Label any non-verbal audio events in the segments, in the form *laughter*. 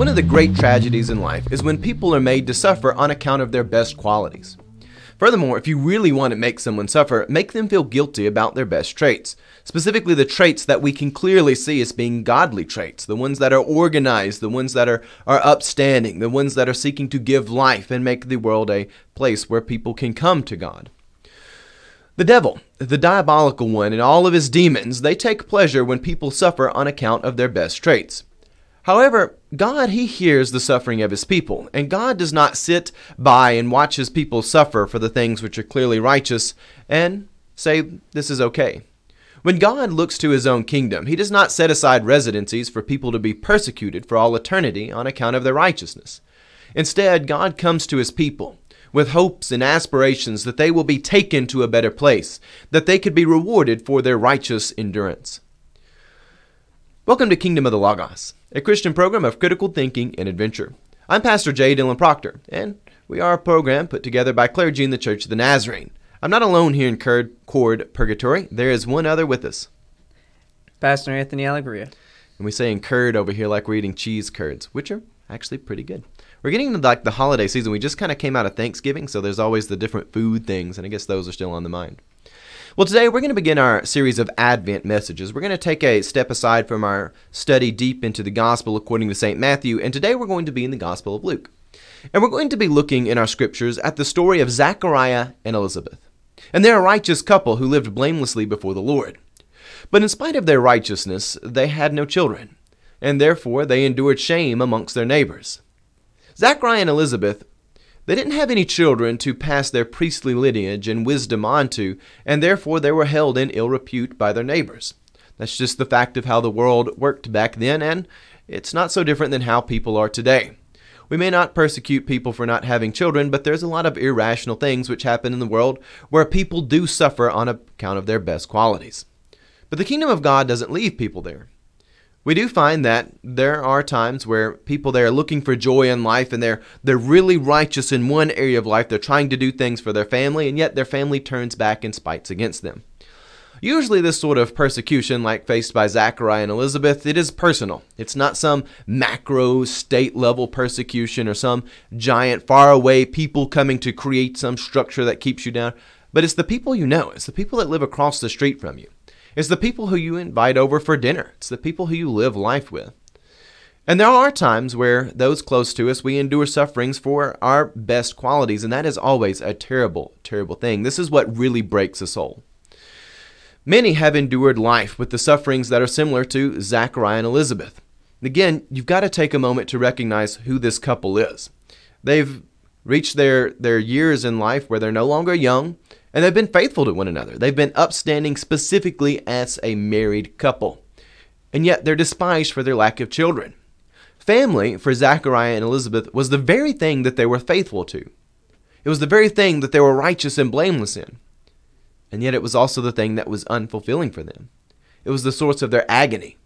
One of the great tragedies in life is when people are made to suffer on account of their best qualities. Furthermore, if you really want to make someone suffer, make them feel guilty about their best traits, specifically the traits that we can clearly see as being godly traits, the ones that are organized, the ones that are, are upstanding, the ones that are seeking to give life and make the world a place where people can come to God. The devil, the diabolical one, and all of his demons, they take pleasure when people suffer on account of their best traits. However, God, He hears the suffering of His people, and God does not sit by and watch His people suffer for the things which are clearly righteous and say, This is okay. When God looks to His own kingdom, He does not set aside residencies for people to be persecuted for all eternity on account of their righteousness. Instead, God comes to His people with hopes and aspirations that they will be taken to a better place, that they could be rewarded for their righteous endurance. Welcome to Kingdom of the Logos, a Christian program of critical thinking and adventure. I'm Pastor J. Dylan Proctor, and we are a program put together by clergy in the Church of the Nazarene. I'm not alone here in Curd, Cord Purgatory. There is one other with us. Pastor Anthony Allegria. And we say incurred over here like we're eating cheese curds, which are actually pretty good. We're getting into like the holiday season. We just kind of came out of Thanksgiving, so there's always the different food things, and I guess those are still on the mind. Well, today we're going to begin our series of Advent messages. We're going to take a step aside from our study deep into the Gospel according to St. Matthew, and today we're going to be in the Gospel of Luke. And we're going to be looking in our scriptures at the story of Zachariah and Elizabeth. And they're a righteous couple who lived blamelessly before the Lord. But in spite of their righteousness, they had no children, and therefore they endured shame amongst their neighbors. Zachariah and Elizabeth they didn't have any children to pass their priestly lineage and wisdom on to, and therefore they were held in ill repute by their neighbors. That's just the fact of how the world worked back then, and it's not so different than how people are today. We may not persecute people for not having children, but there's a lot of irrational things which happen in the world where people do suffer on account of their best qualities. But the kingdom of God doesn't leave people there we do find that there are times where people they are looking for joy in life and they're they're really righteous in one area of life. They're trying to do things for their family and yet their family turns back and spites against them. Usually this sort of persecution like faced by zachariah and elizabeth it is personal. It's not some macro state level persecution or some giant faraway people coming to create some structure that keeps you down. But it's the people you know. It's the people that live across the street from you it's the people who you invite over for dinner. It's the people who you live life with. And there are times where those close to us, we endure sufferings for our best qualities, and that is always a terrible, terrible thing. This is what really breaks a soul. Many have endured life with the sufferings that are similar to Zachariah and Elizabeth. Again, you've got to take a moment to recognize who this couple is. They've reached their, their years in life where they're no longer young, and they've been faithful to one another. They've been upstanding specifically as a married couple. And yet they're despised for their lack of children. Family, for Zachariah and Elizabeth, was the very thing that they were faithful to. It was the very thing that they were righteous and blameless in. And yet it was also the thing that was unfulfilling for them. It was the source of their agony.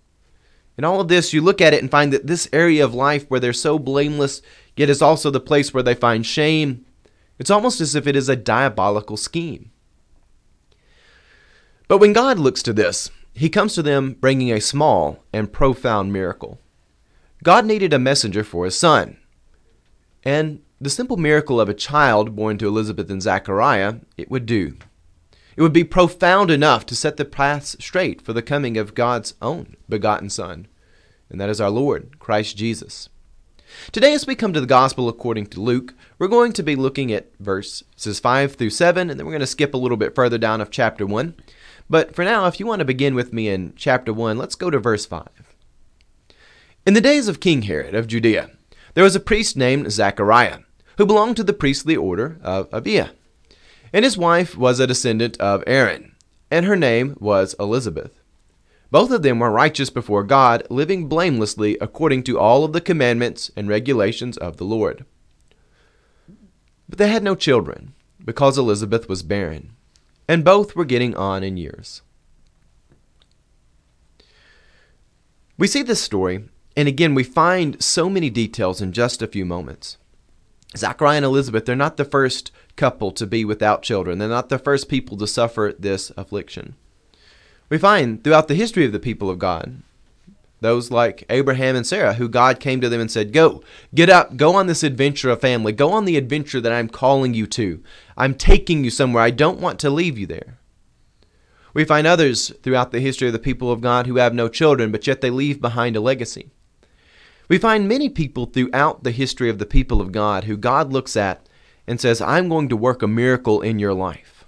In all of this, you look at it and find that this area of life where they're so blameless, yet is also the place where they find shame it's almost as if it is a diabolical scheme. But when God looks to this, he comes to them bringing a small and profound miracle. God needed a messenger for his son. And the simple miracle of a child born to Elizabeth and Zachariah, it would do. It would be profound enough to set the paths straight for the coming of God's own begotten Son, and that is our Lord, Christ Jesus. Today, as we come to the Gospel according to Luke, we're going to be looking at verses 5 through 7, and then we're going to skip a little bit further down of chapter 1. But for now, if you want to begin with me in chapter 1, let's go to verse 5. In the days of King Herod of Judea, there was a priest named Zachariah, who belonged to the priestly order of Abia. And his wife was a descendant of Aaron, and her name was Elizabeth. Both of them were righteous before God, living blamelessly according to all of the commandments and regulations of the Lord. But they had no children, because Elizabeth was barren, and both were getting on in years. We see this story, and again, we find so many details in just a few moments. Zachariah and Elizabeth, they're not the first couple to be without children. They're not the first people to suffer this affliction. We find throughout the history of the people of God those like Abraham and Sarah, who God came to them and said, Go, get up, go on this adventure of family, go on the adventure that I'm calling you to. I'm taking you somewhere. I don't want to leave you there. We find others throughout the history of the people of God who have no children, but yet they leave behind a legacy. We find many people throughout the history of the people of God who God looks at and says, I'm going to work a miracle in your life.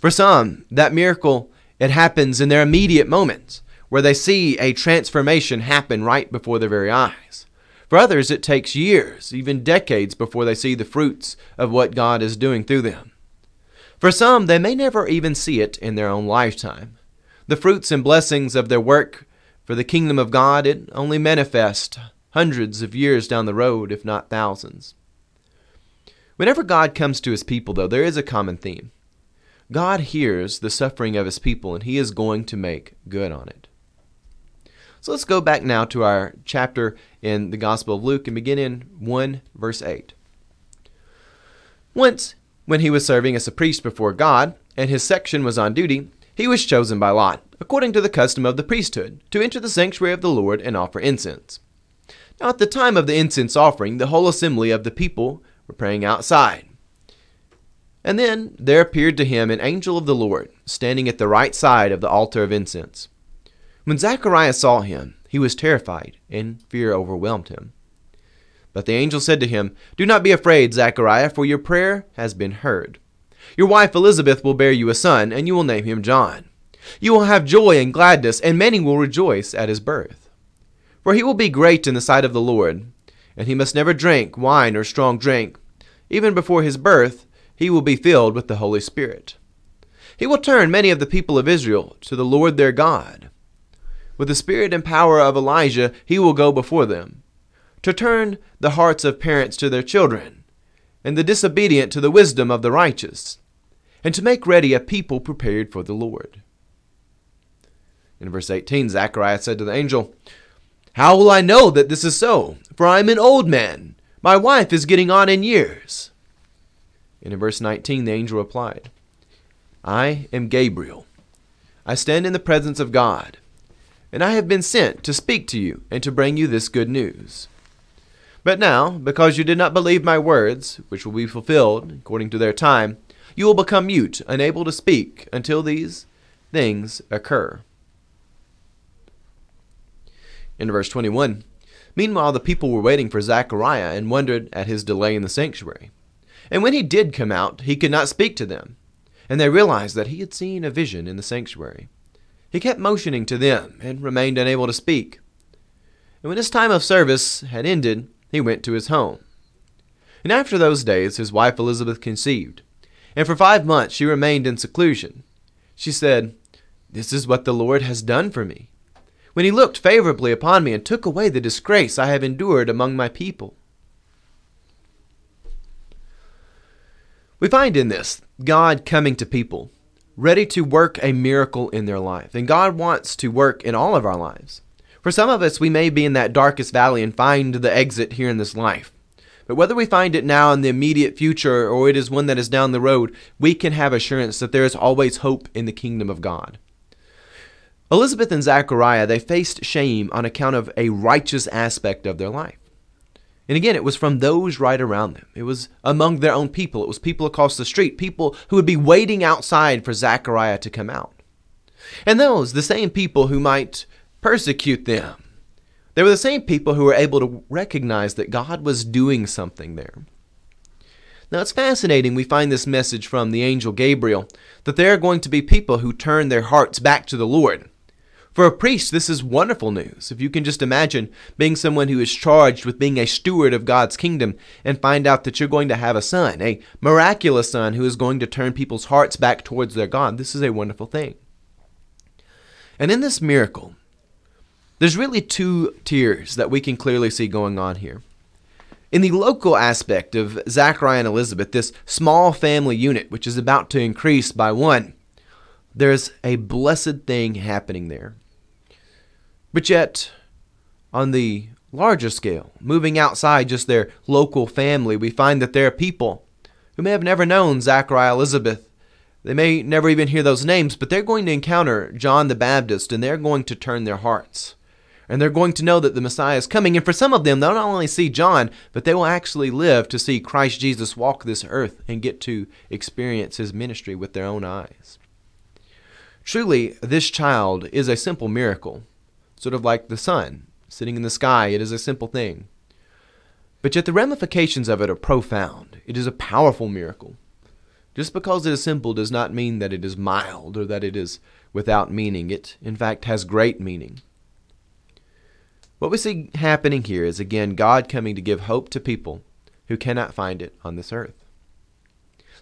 For some, that miracle, it happens in their immediate moments where they see a transformation happen right before their very eyes. For others, it takes years, even decades, before they see the fruits of what God is doing through them. For some, they may never even see it in their own lifetime. The fruits and blessings of their work for the kingdom of God, it only manifest hundreds of years down the road, if not thousands. Whenever God comes to his people, though, there is a common theme. God hears the suffering of his people, and he is going to make good on it. So let's go back now to our chapter in the Gospel of Luke and begin in 1 verse 8. Once, when he was serving as a priest before God, and his section was on duty, he was chosen by lot, according to the custom of the priesthood, to enter the sanctuary of the Lord and offer incense. Now, at the time of the incense offering, the whole assembly of the people were praying outside. And then there appeared to him an angel of the Lord, standing at the right side of the altar of incense. When Zacharias saw him, he was terrified, and fear overwhelmed him. But the angel said to him, Do not be afraid, Zachariah, for your prayer has been heard. Your wife Elizabeth will bear you a son, and you will name him John. You will have joy and gladness, and many will rejoice at his birth. For he will be great in the sight of the Lord, and he must never drink wine or strong drink. Even before his birth, he will be filled with the Holy Spirit. He will turn many of the people of Israel to the Lord their God with the spirit and power of Elijah, he will go before them, to turn the hearts of parents to their children, and the disobedient to the wisdom of the righteous, and to make ready a people prepared for the Lord. In verse 18, Zacharias said to the angel, How will I know that this is so? For I am an old man. My wife is getting on in years. And in verse 19, the angel replied, I am Gabriel. I stand in the presence of God and I have been sent to speak to you and to bring you this good news. But now, because you did not believe my words, which will be fulfilled according to their time, you will become mute, unable to speak until these things occur. In verse 21, meanwhile the people were waiting for Zechariah and wondered at his delay in the sanctuary. And when he did come out, he could not speak to them, and they realized that he had seen a vision in the sanctuary. He kept motioning to them and remained unable to speak. And when his time of service had ended, he went to his home. And after those days, his wife Elizabeth conceived, and for five months she remained in seclusion. She said, This is what the Lord has done for me, when he looked favorably upon me and took away the disgrace I have endured among my people. We find in this God coming to people ready to work a miracle in their life. And God wants to work in all of our lives. For some of us, we may be in that darkest valley and find the exit here in this life. But whether we find it now in the immediate future or it is one that is down the road, we can have assurance that there is always hope in the kingdom of God. Elizabeth and Zachariah, they faced shame on account of a righteous aspect of their life. And again, it was from those right around them. It was among their own people. It was people across the street, people who would be waiting outside for Zechariah to come out. And those, the same people who might persecute them, they were the same people who were able to recognize that God was doing something there. Now it's fascinating we find this message from the angel Gabriel that there are going to be people who turn their hearts back to the Lord. For a priest, this is wonderful news. If you can just imagine being someone who is charged with being a steward of God's kingdom and find out that you're going to have a son, a miraculous son who is going to turn people's hearts back towards their God, this is a wonderful thing. And in this miracle, there's really two tiers that we can clearly see going on here. In the local aspect of Zachariah and Elizabeth, this small family unit, which is about to increase by one, there's a blessed thing happening there. But yet, on the larger scale, moving outside just their local family, we find that there are people who may have never known Zachariah Elizabeth. They may never even hear those names, but they're going to encounter John the Baptist and they're going to turn their hearts And they're going to know that the Messiah is coming. And for some of them, they'll not only see John, but they will actually live to see Christ Jesus walk this earth and get to experience his ministry with their own eyes. Truly, this child is a simple miracle, sort of like the sun sitting in the sky. It is a simple thing. But yet the ramifications of it are profound. It is a powerful miracle. Just because it is simple does not mean that it is mild or that it is without meaning. It, in fact, has great meaning. What we see happening here is again God coming to give hope to people who cannot find it on this earth.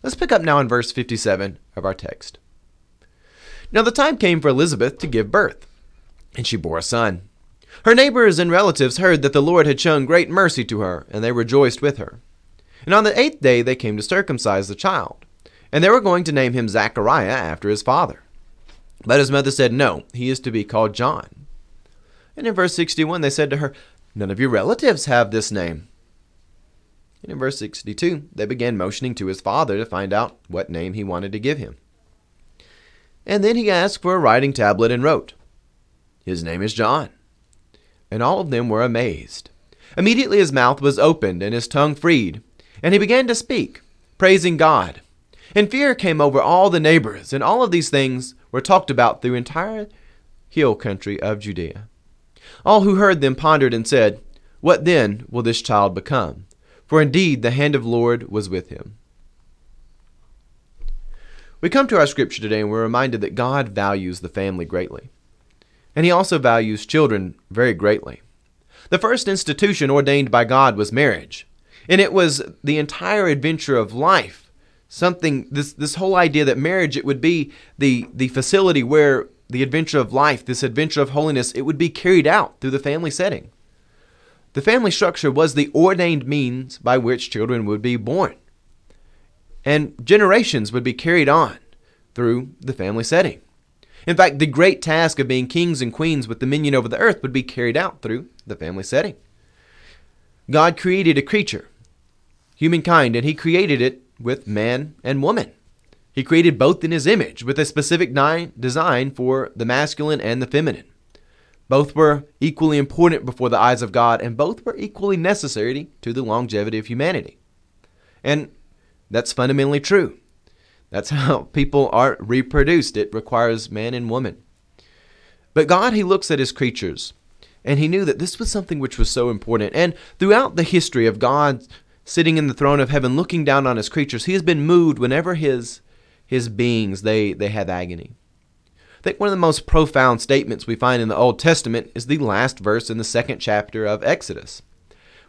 Let's pick up now in verse 57 of our text. Now the time came for Elizabeth to give birth, and she bore a son. Her neighbors and relatives heard that the Lord had shown great mercy to her, and they rejoiced with her. And on the eighth day they came to circumcise the child, and they were going to name him Zachariah after his father. But his mother said, No, he is to be called John. And in verse 61, they said to her, None of your relatives have this name. And in verse 62, they began motioning to his father to find out what name he wanted to give him. And then he asked for a writing tablet and wrote, His name is John. And all of them were amazed. Immediately his mouth was opened and his tongue freed, and he began to speak, praising God. And fear came over all the neighbors, and all of these things were talked about through entire hill country of Judea. All who heard them pondered and said, What then will this child become? For indeed the hand of Lord was with him. We come to our scripture today and we're reminded that God values the family greatly. And he also values children very greatly. The first institution ordained by God was marriage, and it was the entire adventure of life. Something this this whole idea that marriage it would be the the facility where the adventure of life, this adventure of holiness, it would be carried out through the family setting. The family structure was the ordained means by which children would be born. And generations would be carried on through the family setting. In fact, the great task of being kings and queens with dominion over the earth would be carried out through the family setting. God created a creature, humankind, and He created it with man and woman. He created both in his image with a specific design for the masculine and the feminine. Both were equally important before the eyes of God, and both were equally necessary to the longevity of humanity. And that's fundamentally true. That's how people are reproduced. It requires man and woman. But God, He looks at His creatures, and He knew that this was something which was so important. And throughout the history of God sitting in the throne of heaven, looking down on His creatures, He has been moved whenever His his beings, they, they have agony. I think one of the most profound statements we find in the Old Testament is the last verse in the second chapter of Exodus.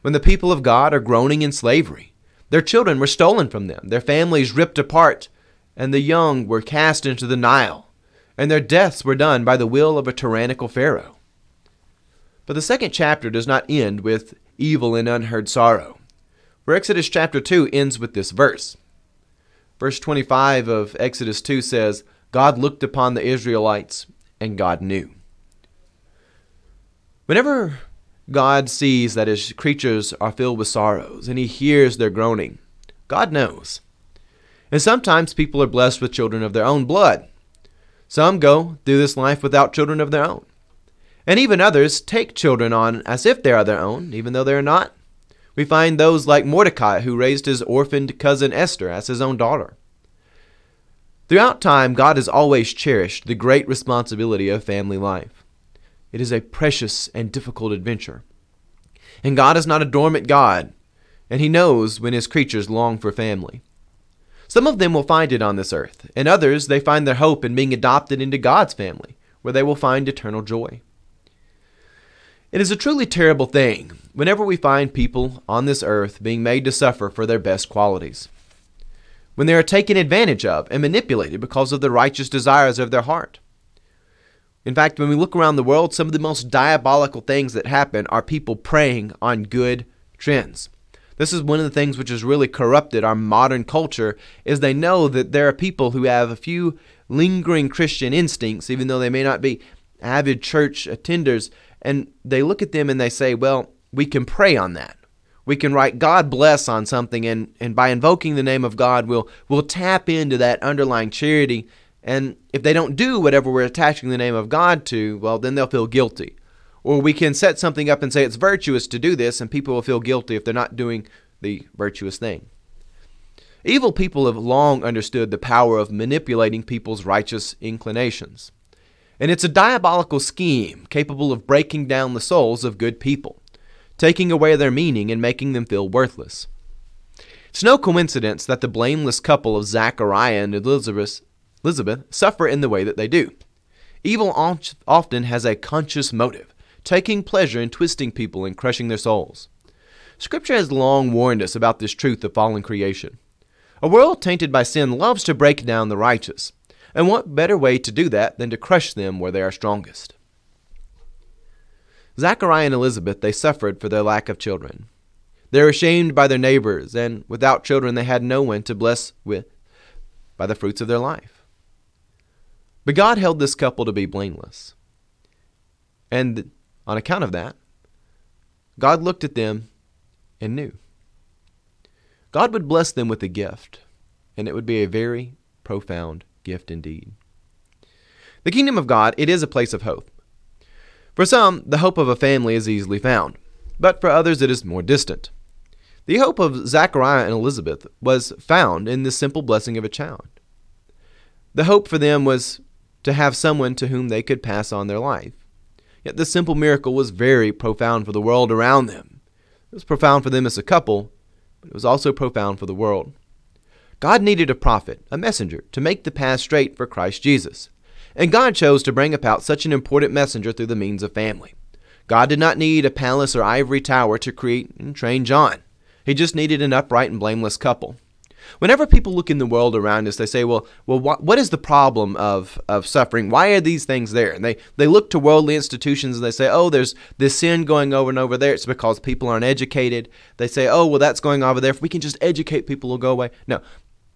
When the people of God are groaning in slavery, their children were stolen from them, their families ripped apart, and the young were cast into the Nile, and their deaths were done by the will of a tyrannical Pharaoh. But the second chapter does not end with evil and unheard sorrow, for Exodus chapter 2 ends with this verse. Verse 25 of Exodus 2 says, God looked upon the Israelites and God knew. Whenever God sees that his creatures are filled with sorrows and he hears their groaning, God knows. And sometimes people are blessed with children of their own blood. Some go through this life without children of their own. And even others take children on as if they are their own, even though they are not. We find those like Mordecai, who raised his orphaned cousin Esther as his own daughter. Throughout time, God has always cherished the great responsibility of family life. It is a precious and difficult adventure. And God is not a dormant God, and He knows when His creatures long for family. Some of them will find it on this earth, and others they find their hope in being adopted into God's family, where they will find eternal joy. It is a truly terrible thing whenever we find people on this earth being made to suffer for their best qualities, when they are taken advantage of and manipulated because of the righteous desires of their heart. In fact, when we look around the world, some of the most diabolical things that happen are people preying on good trends. This is one of the things which has really corrupted our modern culture is they know that there are people who have a few lingering Christian instincts even though they may not be avid church attenders and they look at them and they say, well, we can prey on that. We can write God bless on something, and, and by invoking the name of God, we'll, we'll tap into that underlying charity. And if they don't do whatever we're attaching the name of God to, well, then they'll feel guilty. Or we can set something up and say it's virtuous to do this, and people will feel guilty if they're not doing the virtuous thing. Evil people have long understood the power of manipulating people's righteous inclinations. And it's a diabolical scheme capable of breaking down the souls of good people, taking away their meaning and making them feel worthless. It's no coincidence that the blameless couple of Zachariah and Elizabeth, Elizabeth suffer in the way that they do. Evil often has a conscious motive, taking pleasure in twisting people and crushing their souls. Scripture has long warned us about this truth of fallen creation. A world tainted by sin loves to break down the righteous, and what better way to do that than to crush them where they are strongest? Zachariah and Elizabeth, they suffered for their lack of children. They were ashamed by their neighbors, and without children they had no one to bless with by the fruits of their life. But God held this couple to be blameless. And on account of that, God looked at them and knew. God would bless them with a gift, and it would be a very profound gift indeed. The kingdom of God, it is a place of hope. For some, the hope of a family is easily found, but for others it is more distant. The hope of Zachariah and Elizabeth was found in the simple blessing of a child. The hope for them was to have someone to whom they could pass on their life. Yet the simple miracle was very profound for the world around them. It was profound for them as a couple, but it was also profound for the world. God needed a prophet, a messenger, to make the path straight for Christ Jesus. And God chose to bring about such an important messenger through the means of family. God did not need a palace or ivory tower to create and train John. He just needed an upright and blameless couple. Whenever people look in the world around us, they say, "Well, well, what, what is the problem of of suffering? Why are these things there?" And they they look to worldly institutions and they say, "Oh, there's this sin going over and over there. It's because people aren't educated." They say, "Oh, well, that's going over there. If we can just educate people, it'll go away." No,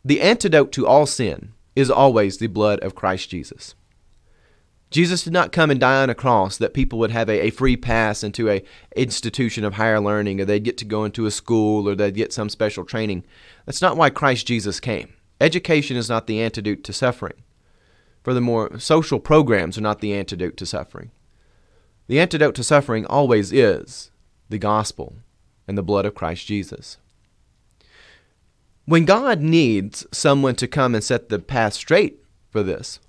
the antidote to all sin is always the blood of Christ Jesus. Jesus did not come and die on a cross that people would have a, a, free pass into a institution of higher learning or they'd get to go into a school or they'd get some special training. That's not why Christ Jesus came. Education is not the antidote to suffering. Furthermore, social programs are not the antidote to suffering. The antidote to suffering always is the gospel and the blood of Christ Jesus. When God needs someone to come and set the path straight for this,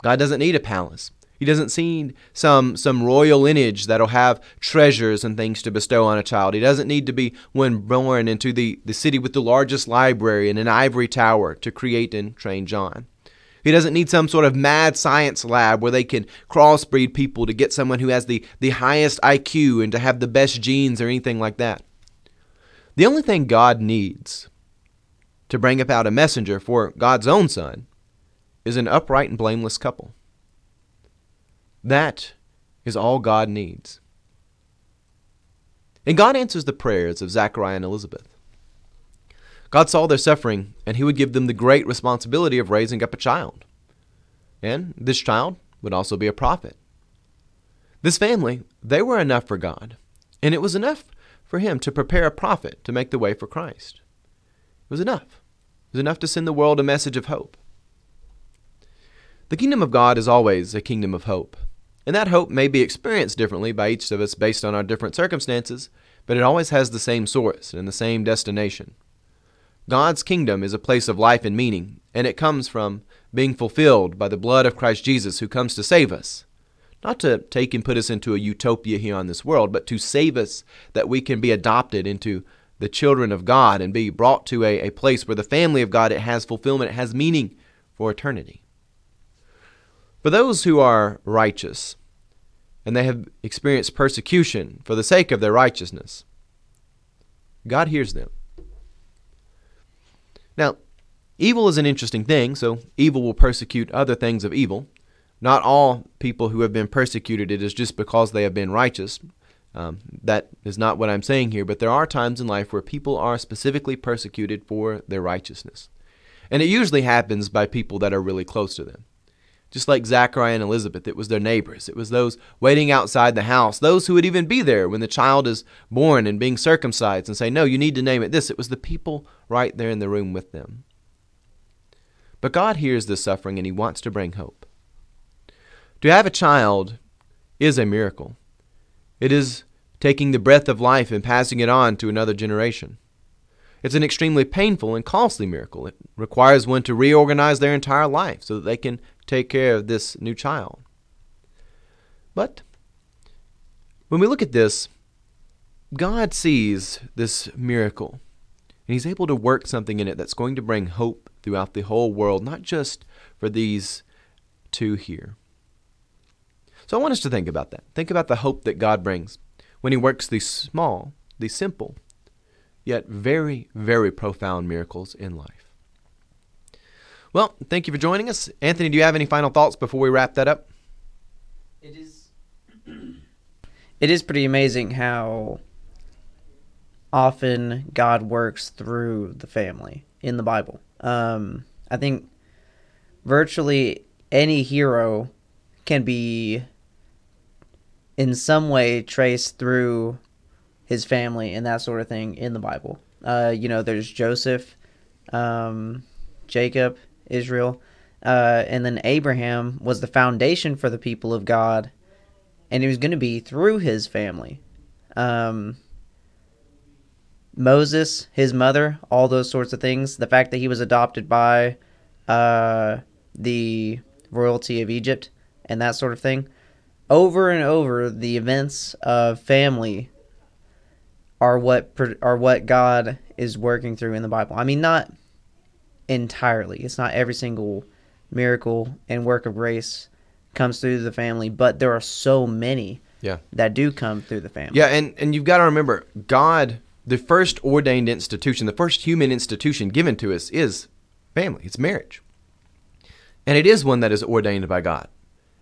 God doesn't need a palace. He doesn't need some some royal lineage that'll have treasures and things to bestow on a child. He doesn't need to be when born into the, the city with the largest library and an ivory tower to create and train John. He doesn't need some sort of mad science lab where they can crossbreed people to get someone who has the, the highest IQ and to have the best genes or anything like that. The only thing God needs to bring about a messenger for God's own Son is an upright and blameless couple. That is all God needs. And God answers the prayers of Zachariah and Elizabeth. God saw their suffering, and He would give them the great responsibility of raising up a child. And this child would also be a prophet. This family, they were enough for God, and it was enough for Him to prepare a prophet to make the way for Christ. It was enough. It was enough to send the world a message of hope. The kingdom of God is always a kingdom of hope. And that hope may be experienced differently by each of us based on our different circumstances, but it always has the same source and the same destination. God's kingdom is a place of life and meaning, and it comes from being fulfilled by the blood of Christ Jesus who comes to save us. Not to take and put us into a utopia here on this world, but to save us that we can be adopted into the children of God and be brought to a, a place where the family of God it has fulfillment, it has meaning for eternity. For those who are righteous, and they have experienced persecution for the sake of their righteousness, God hears them. Now, evil is an interesting thing, so evil will persecute other things of evil. Not all people who have been persecuted, it is just because they have been righteous. Um, that is not what I'm saying here, but there are times in life where people are specifically persecuted for their righteousness. And it usually happens by people that are really close to them. Just like Zachariah and Elizabeth, it was their neighbors. It was those waiting outside the house, those who would even be there when the child is born and being circumcised and say, No, you need to name it this. It was the people right there in the room with them. But God hears this suffering and He wants to bring hope. To have a child is a miracle. It is taking the breath of life and passing it on to another generation. It's an extremely painful and costly miracle. It requires one to reorganize their entire life so that they can take care of this new child. But when we look at this, God sees this miracle and He's able to work something in it that's going to bring hope throughout the whole world, not just for these two here. So I want us to think about that. Think about the hope that God brings when He works these small, these simple, yet very, very profound miracles in life. Well, thank you for joining us. Anthony, do you have any final thoughts before we wrap that up? It is. *clears throat* it is pretty amazing how often God works through the family in the Bible. Um, I think virtually any hero can be in some way traced through his family and that sort of thing in the Bible. Uh, you know, there's Joseph, um, Jacob, Israel, uh, and then Abraham was the foundation for the people of God, and it was going to be through his family. Um, Moses, his mother, all those sorts of things. The fact that he was adopted by uh, the royalty of Egypt and that sort of thing. Over and over, the events of family are what are what God is working through in the Bible. I mean, not entirely. It's not every single miracle and work of grace comes through the family, but there are so many yeah. that do come through the family. Yeah, and, and you've got to remember, God, the first ordained institution, the first human institution given to us is family, it's marriage. And it is one that is ordained by God.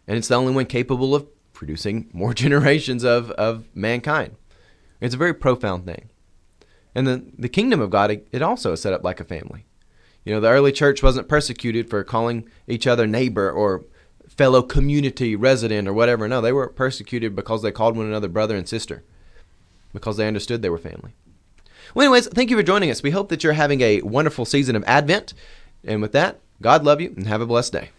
And it's the only one capable of producing more *laughs* generations of, of mankind. It's a very profound thing. And the, the kingdom of God, it also is set up like a family. You know, the early church wasn't persecuted for calling each other neighbor or fellow community resident or whatever. No, they were persecuted because they called one another brother and sister, because they understood they were family. Well, anyways, thank you for joining us. We hope that you're having a wonderful season of Advent. And with that, God love you and have a blessed day.